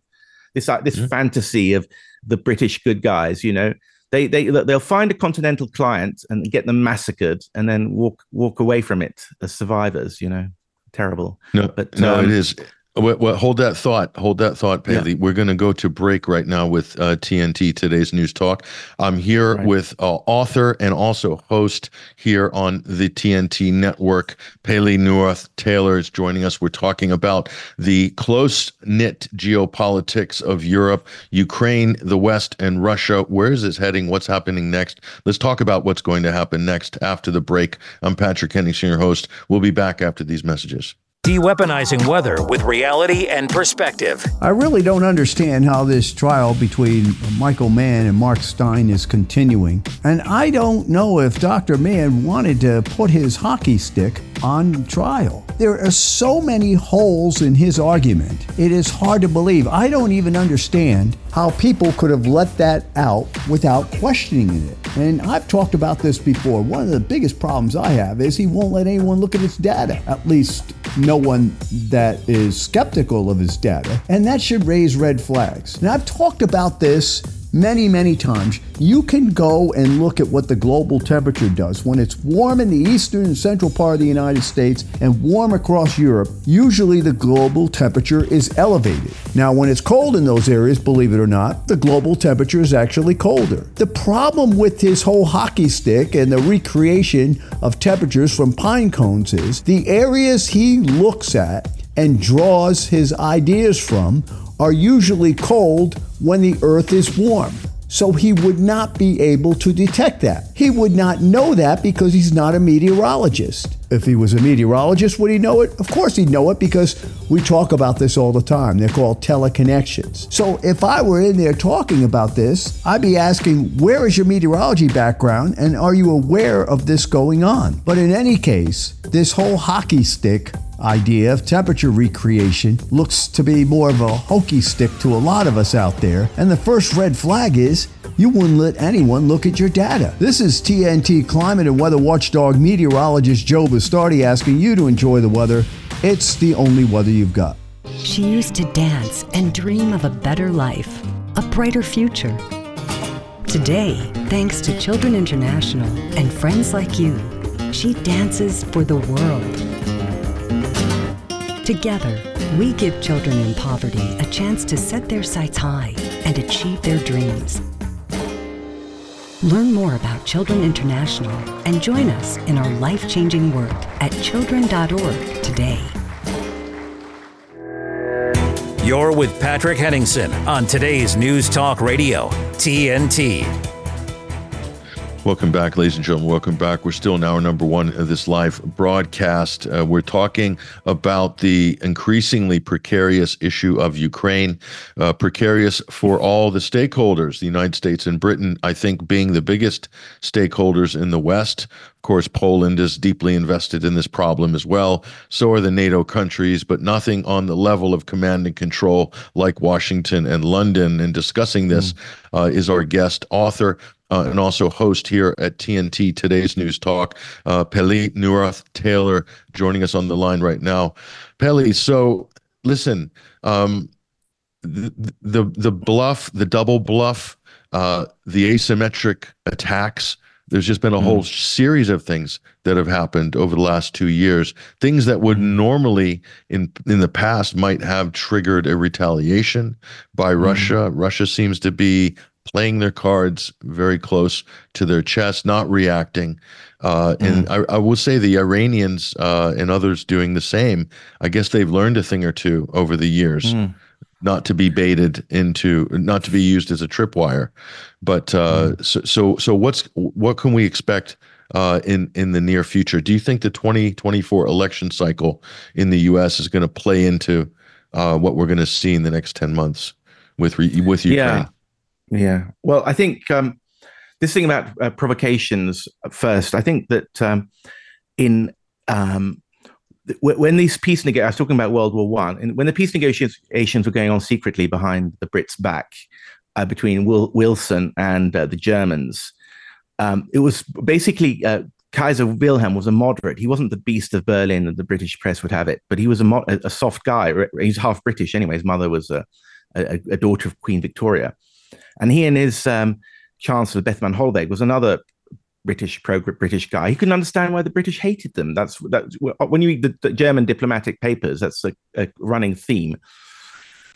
This uh, this mm-hmm. fantasy of the British good guys. You know, they they they'll find a continental client and get them massacred, and then walk walk away from it as survivors. You know, terrible. No, but no, um, it is. Well, well, hold that thought. Hold that thought, Pelle. Yeah. We're going to go to break right now with uh, TNT Today's News Talk. I'm here right. with uh, author and also host here on the TNT network. Pelle Neroth Taylor is joining us. We're talking about the close knit geopolitics of Europe, Ukraine, the West, and Russia. Where is this heading? What's happening next? Let's talk about what's going to happen next after the break. I'm Patrick Henningsen, your host. We'll be back after these messages. De-weaponizing weather with reality and perspective. I really don't understand how this trial between Michael Mann and Mark Steyn is continuing. And I don't know if Dr. Mann wanted to put his hockey stick on trial. There are so many holes in his argument. It is hard to believe. I don't even understand how people could have let that out without questioning it. And I've talked about this before. One of the biggest problems I have is he won't let anyone look at his data, at least no one that is skeptical of his data. And that should raise red flags. And I've talked about this many, many times. You can go and look at what the global temperature does. When it's warm in the eastern and central part of the United States and warm across Europe, usually the global temperature is elevated. Now, when it's cold in those areas, believe it or not, the global temperature is actually colder. The problem with his whole hockey stick and the recreation of temperatures from pine cones is the areas he looks at and draws his ideas from are usually cold when the earth is warm. So he would not be able to detect that. He would not know that because he's not a meteorologist. If he was a meteorologist, would he know it? Of course he'd know it because we talk about this all the time. They're called teleconnections. So if I were in there talking about this, I'd be asking, where is your meteorology background and are you aware of this going on? But in any case, this whole hockey stick idea of temperature recreation looks to be more of a hokey stick to a lot of us out there. And the first red flag is you wouldn't let anyone look at your data. This is TNT climate and weather watchdog meteorologist Joe Bastardi asking you to enjoy the weather. It's the only weather you've got. She used to dance and dream of a better life, a brighter future. Today, thanks to Children International and friends like you, she dances for the world. Together, we give children in poverty a chance to set their sights high and achieve their dreams. Learn more about Children International and join us in our life changing work at children.org today. You're with Patrick Henningsen on today's News Talk Radio, TNT. Welcome back, ladies and gentlemen. Welcome back. We're still in hour number one of this live broadcast. Uh, we're talking about the increasingly precarious issue of Ukraine, uh, precarious for all the stakeholders, the United States and Britain, I think, being the biggest stakeholders in the West. Of course, Poland is deeply invested in this problem as well. So are the NATO countries, but nothing on the level of command and control like Washington and London. And discussing this mm. uh, is our guest author, uh, and also host here at TNT Today's News Talk. Uh, Pelle Neroth Taylor joining us on the line right now. Pelle, so listen, um, the, the the bluff, the double bluff, uh, the asymmetric attacks. There's just been a mm. whole series of things that have happened over the last two years. Things that would normally in in the past might have triggered a retaliation by mm. Russia. Russia seems to be playing their cards very close to their chest, not reacting. Uh, and mm. I, I, will say the Iranians uh, and others doing the same. I guess they've learned a thing or two over the years. Mm. Not to be baited into, not to be used as a tripwire, but uh, mm. so, so so what's what can we expect uh, in in the near future? Do you think the 2024 election cycle in the U.S. is going to play into uh, what we're going to see in the next 10 months with re- with Ukraine? Yeah. Yeah. Well, I think um, this thing about uh, provocations first, I think that um, in um, when these peace negotiations, I was talking about World War One, and when the peace negotiations were going on secretly behind the Brits' back uh, between Wil- Wilson and uh, the Germans, um, it was basically uh, Kaiser Wilhelm was a moderate. He wasn't the beast of Berlin that the British press would have it, but he was a, mo- a soft guy. He's half British anyway. His mother was a, a, a daughter of Queen Victoria. And he and his um, Chancellor Bethmann Hollweg was another British pro British guy. He couldn't understand why the British hated them. That's that's when you read the, the German diplomatic papers. That's a, a running theme.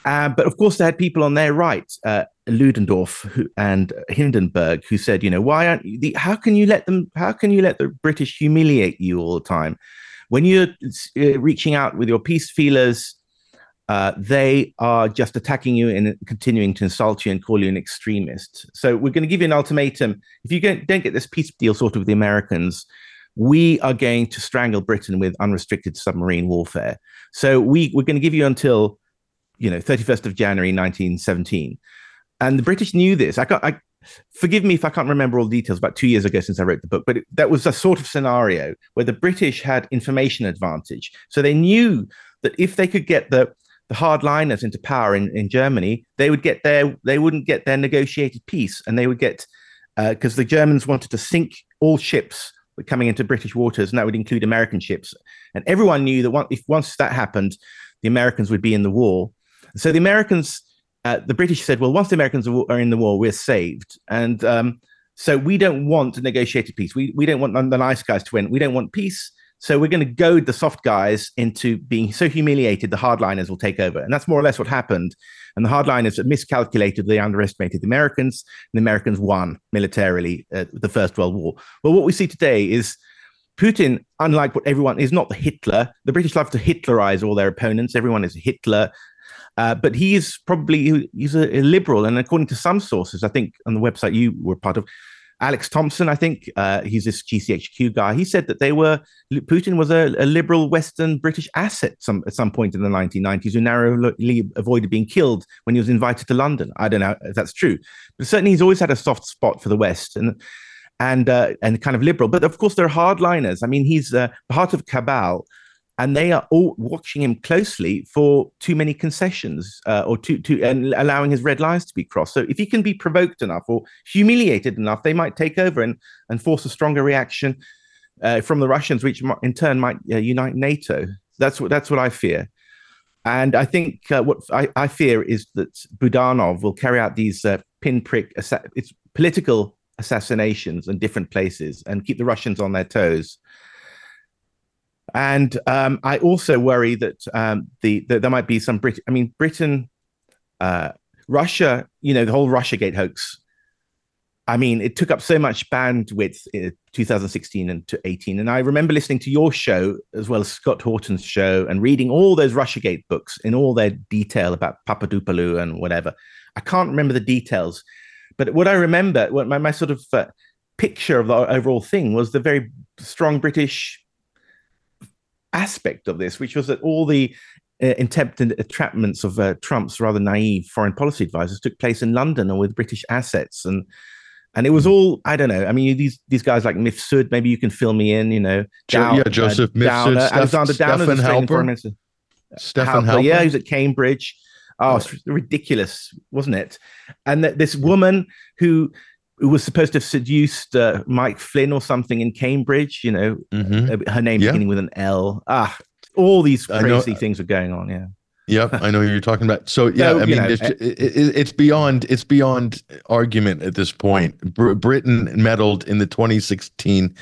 Uh, but of course, they had people on their right, uh, Ludendorff who, and Hindenburg, who said, you know, why aren't you, the, how can you let them? How can you let the British humiliate you all the time? When you're uh, reaching out with your peace feelers, uh, they are just attacking you and continuing to insult you and call you an extremist. So we're going to give you an ultimatum. If you don't get this peace deal sorted with the Americans, we are going to strangle Britain with unrestricted submarine warfare. So we, we're going to give you until, you know, 31st of January 1917. And the British knew this. I, got, I forgive me if I can't remember all the details. About two years ago since I wrote the book, but it, that was a sort of scenario where the British had information advantage, so they knew that if they could get the the hardliners into power in, in Germany, they would get their they wouldn't get their negotiated peace, and they would get because uh, the Germans wanted to sink all ships coming into British waters, and that would include American ships. And everyone knew that one, if once that happened, the Americans would be in the war. So the Americans, uh, the British said, well, once the Americans are in the war, we're saved. And um, so we don't want a negotiated peace. We we don't want the nice guys to win. We don't want peace. So we're going to goad the soft guys into being so humiliated the hardliners will take over. And that's more or less what happened. And the hardliners miscalculated, they underestimated the Americans, and the Americans won militarily uh, the First World War. Well, what we see today is Putin, unlike what everyone is, not the Hitler. The British love to Hitlerize all their opponents. Everyone is Hitler. Uh, but he is probably he's a, a, liberal, and according to some sources, I think on the website you were part of, Alex Thomson, I think uh, he's this GCHQ guy. He said that they were Putin was a, a liberal Western British asset some, at some point in the 1990s who narrowly avoided being killed when he was invited to London. I don't know if that's true, but certainly he's always had a soft spot for the West and and uh, and kind of liberal. But of course, they're hardliners. I mean, he's uh, part of cabal and they are all watching him closely for too many concessions uh, or too, too and allowing his red lines to be crossed. So if he can be provoked enough or humiliated enough, they might take over and and force a stronger reaction uh, from the Russians, which in turn might uh, unite NATO. That's what that's what I fear. And I think uh, what I, I, fear is that Budanov will carry out these uh, pinprick, assa- it's political assassinations in different places and keep the Russians on their toes and um, I also worry that um, the, the, there might be some Brit. I mean, Britain, uh, Russia. You know, the whole RussiaGate hoax. I mean, it took up so much bandwidth in 2016 and to 18. And I remember listening to your show as well as Scott Horton's show and reading all those RussiaGate books in all their detail about Papadopoulou and whatever. I can't remember the details, but what I remember, what my, my sort of uh, picture of the overall thing was the very strong British aspect of this, which was that all the uh, attempted entrapments of uh, Trump's rather naive foreign policy advisors took place in London and with British assets, and and it was hmm. all I don't know. I mean, these these guys like Mifsud, maybe you can fill me in. You know, Dow, yeah, Joseph uh, Mifsud, Downer, Steph, Alexander Downer, Stephen Halper, Stefan Halper, yeah, he was at Cambridge. Oh, it's ridiculous, wasn't it? And that this woman who who was supposed to have seduced uh, Mike Flynn or something in Cambridge. You know, mm-hmm. uh, her name yeah. beginning with an L. Ah, all these crazy things are going on. Yeah. Yep, I know who you're talking about. So yeah, so, I mean, know, it's, it, it's, beyond it's beyond argument at this point. Br- Britain meddled in the 2016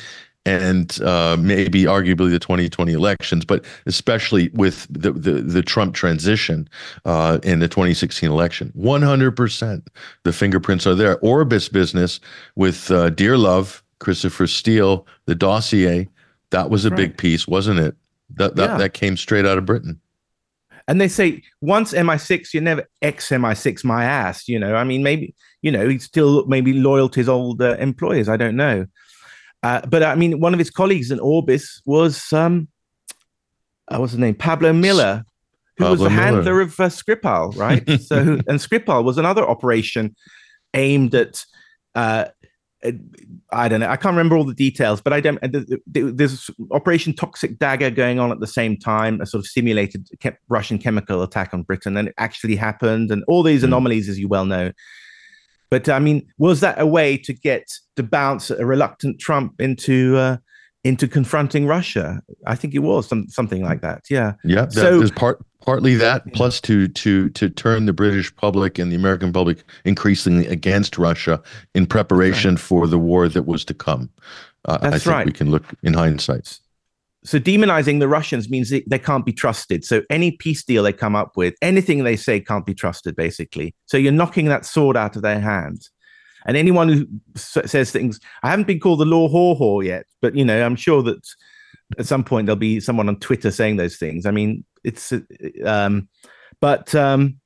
and uh, maybe arguably the 2020 elections, but especially with the the, the Trump transition uh, in the 2016 election. 100% the fingerprints are there. Orbis business with uh, Dearlove, Christopher Steele, the dossier, that was a right. big piece, wasn't it? That that, yeah. that came straight out of Britain. And they say once MI6, you're never ex MI6 my ass. You know, I mean, maybe you know he's still maybe loyal to his old uh, employers. I don't know. Uh, but I mean, one of his colleagues in Orbis was um, uh, what's his name, Pablo Miller, who Pablo was the Miller. handler of uh, Skripal, right? so, and Skripal was another operation aimed at. Uh, I don't know. I can't remember all the details, but I don't. There's Operation Toxic Dagger going on at the same time, a sort of simulated Russian chemical attack on Britain, and it actually happened, and all these hmm. anomalies, as you well know. But I mean, was that a way to get to bounce a reluctant Trump into uh, into confronting Russia? I think it was some, something like that. Yeah. Yeah. That, so there's part partly that plus to to to turn the British public and the American public increasingly against Russia in preparation right. for the war that was to come. Uh, I think right. we can look in hindsight so demonizing the Russians means they, can't be trusted. So any peace deal they come up with, anything they say can't be trusted, basically. So you're knocking that sword out of their hand. And anyone who says things, I haven't been called the law whore whore yet, but you know, I'm sure that at some point there'll be someone on Twitter saying those things. I mean, it's, um, but um,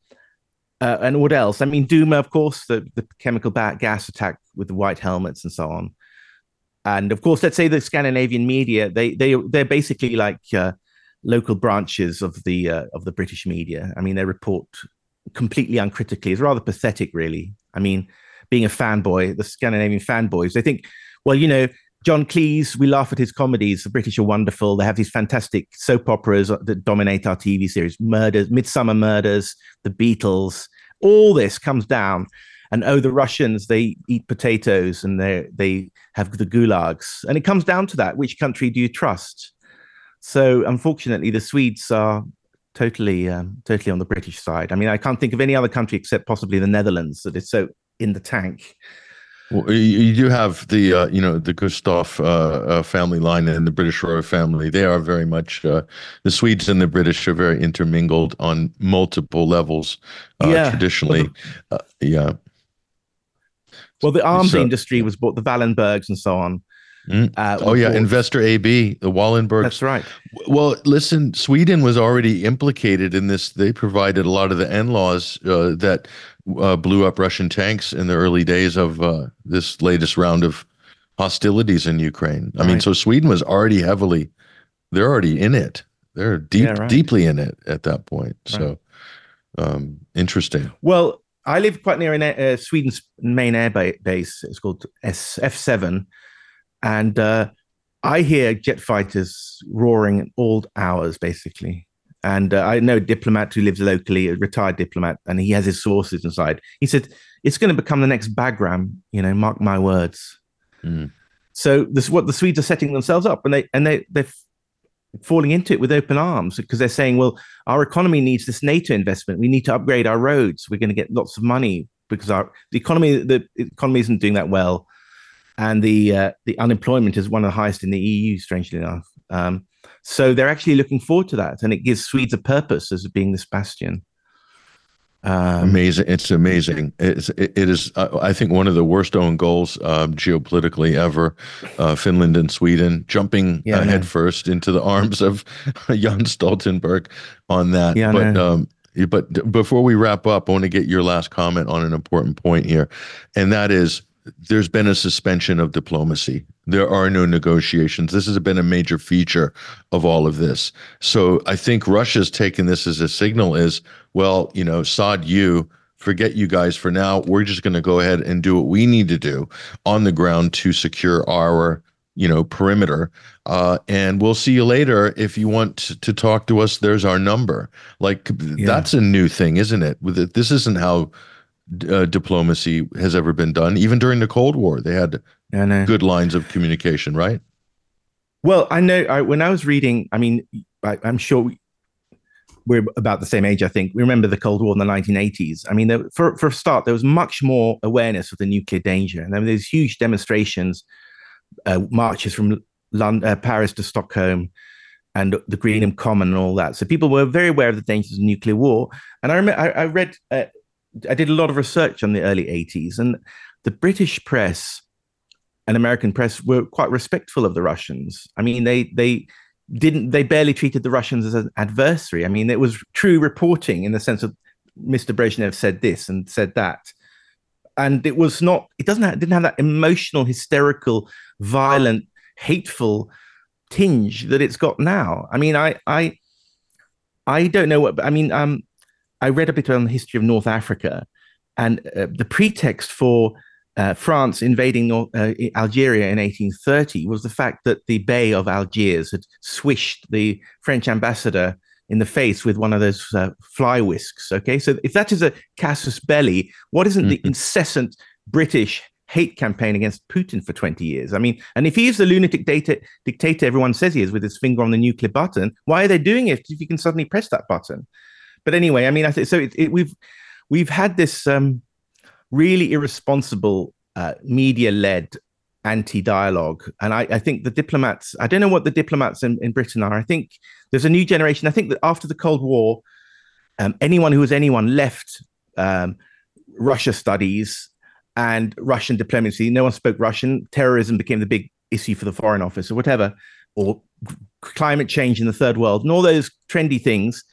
uh, and what else? I mean, Duma, of course, the the chemical bat gas attack with the white helmets and so on and of course, let's say the Scandinavian media they they they're basically like uh, local branches of the uh, of the British media. I mean, they report completely uncritically. It's rather pathetic, really. I mean, being a fanboy, the Scandinavian fanboys. They think, well, you know, John Cleese, we laugh at his comedies. The British are wonderful. They have these fantastic soap operas that dominate our TV series Murders, Midsummer Murders, The Beatles. All this comes down. And oh, the Russians, they eat potatoes and they they have the gulags. And it comes down to that. Which country do you trust? So unfortunately, the Swedes are totally um, totally on the British side. I mean, I can't think of any other country except possibly the Netherlands that is so in the tank. Well, you do have the uh, you know the Gustav uh, uh, family line and the British royal family. They are very much uh, the Swedes and the British are very intermingled on multiple levels. Uh, yeah. traditionally, uh, yeah. Well, the arms so, industry was bought, the Wallenbergs and so on. Mm. Uh, oh yeah, Investor AB, the Wallenbergs. That's right. Well, listen, Sweden was already implicated in this. They provided a lot of the NLAWs uh, that uh, blew up Russian tanks in the early days of uh, this latest round of hostilities in Ukraine. I right. mean, so Sweden was already heavily, they're already in it. They're deep, yeah, right. deeply in it at that point. Right. So um, interesting. Well, I live quite near uh, Sweden's main air base. It's called SF7 and uh, I hear jet fighters roaring at all hours, basically. And uh, I know a diplomat who lives locally, a retired diplomat, and he has his sources inside. He said it's going to become the next Bagram. You know, mark my words. Mm. So this what the Swedes are setting themselves up, and they and they they're falling into it with open arms because they're saying, well, our economy needs this NATO investment. We need to upgrade our roads. We're going to get lots of money because our the economy the economy isn't doing that well and the uh, the unemployment is one of the highest in the EU, strangely enough. Um, so they're actually looking forward to that, and it gives Swedes a purpose as being this bastion. Um, amazing! It's amazing. It's, it, it is. Uh, I think one of the worst own goals um, geopolitically ever. Uh, Finland and Sweden jumping yeah, uh, headfirst into the arms of Jan Stoltenberg on that. Yeah, but um, but before we wrap up, I want to get your last comment on an important point here, and that is there's been a suspension of diplomacy. There are no negotiations. This has been a major feature of all of this. So I think Russia's taken this as a signal is, well, you know, sod you, forget you guys for now. We're just going to go ahead and do what we need to do on the ground to secure our, you know, perimeter. Uh, and we'll see you later. If you want to talk to us, there's our number. Like yeah. that's a new thing, isn't it? With it, this isn't how uh, diplomacy has ever been done. Even during the Cold War, they had good lines of communication, right? Well, I know I, when I was reading, I mean, I, am sure we, we're about the same age, I think. We remember the Cold War in the 1980s. I mean, there, for, for a start, there was much more awareness of the nuclear danger. And there were these huge demonstrations, uh, marches from London, uh, Paris to Stockholm, and the Greenham Common and all that. So people were very aware of the dangers of nuclear war. And I remember I, I read uh, I did a lot of research on the early 80s, and the British press and American press were quite respectful of the Russians. I mean, they they didn't they barely treated the Russians as an adversary. I mean, it was true reporting in the sense of Mr. Brezhnev said this and said that. And it was not, it doesn't have, didn't have that emotional, hysterical, violent, hateful tinge that it's got now. I mean, I I I don't know what I mean, um I read a bit on the history of North Africa, and uh, the pretext for uh, France invading North, uh, Algeria in 1830 was the fact that the Bey of Algiers had swished the French ambassador in the face with one of those uh, fly whisks. Okay, so if that is a casus belli, what isn't mm-hmm. the incessant British hate campaign against Putin for 20 years? I mean, and if he is the lunatic data, dictator everyone says he is with his finger on the nuclear button, why are they doing it if you can suddenly press that button? But anyway, I mean, I think so. It, it, we've we've had this um, really irresponsible uh, media-led anti-dialogue, and I, I, think the diplomats. I don't know what the diplomats in, in Britain are. I think there's a new generation. I think that after the Cold War, um, anyone who was anyone left um, Russia studies and Russian diplomacy. No one spoke Russian. Terrorism became the big issue for the Foreign Office or whatever, or climate change in the third world, and all those trendy things.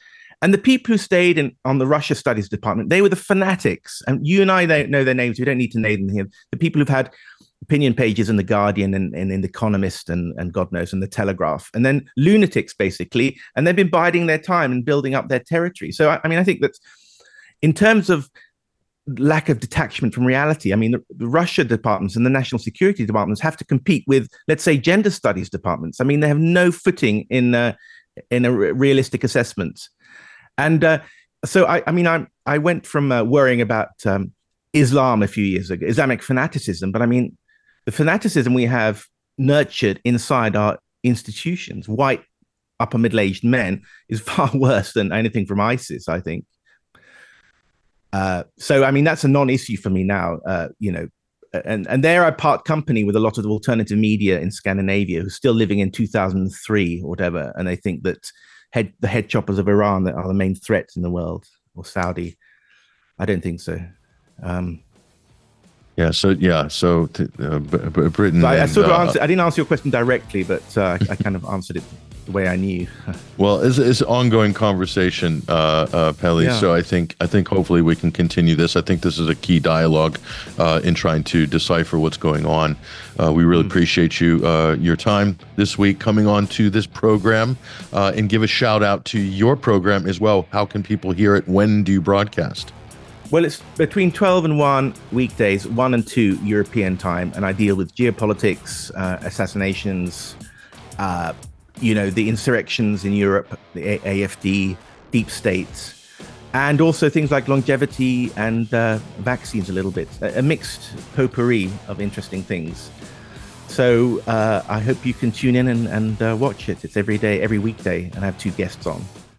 And the people who stayed in on the Russia Studies department, they were the fanatics. And you and I don't know their names. We don't need to name them here. The people who've had opinion pages in the Guardian and, and in the Economist and, and God knows, and the Telegraph, and then lunatics basically, and they've been biding their time and building up their territory. So I, I mean, I think that in terms of lack of detachment from reality. I mean, the, the, Russia departments and the national security departments have to compete with, let's say, gender studies departments. I mean, they have no footing in uh, in a realistic assessment. And uh, so, I, I, mean, I I went from uh, worrying about um, Islam a few years ago, Islamic fanaticism, but I mean, the fanaticism we have nurtured inside our institutions, white upper middle aged men, is far worse than anything from ISIS. I think. Uh, so I mean that's a non-issue for me now. Uh, you know, and and there I part company with a lot of the alternative media in Scandinavia who's still living in 2003 or whatever, and they think that head the head choppers of Iran that are the main threats in the world or Saudi. I don't think so. Um, yeah. So yeah. So uh, Britain. So I, I, sort of uh, answered, I didn't answer your question directly, but uh, I, I kind of answered it the way I knew. well, it's, it's ongoing conversation, uh, uh, Pelle. Yeah. So I think I think hopefully we can continue this. I think this is a key dialogue uh, in trying to decipher what's going on. Uh, we really mm. appreciate you uh, your time this week coming on to this program, uh, and give a shout out to your program as well. How can people hear it? When do you broadcast? Well, it's between 12 and 1 weekdays, 1 and 2 European time, and I deal with geopolitics, uh, assassinations, uh, you know, the insurrections in Europe, the AFD, deep states, and also things like longevity and uh, vaccines a little bit, a, a, mixed potpourri of interesting things. So uh, I hope you can tune in and, and uh, watch it. It's every day, every weekday, and I have two guests on.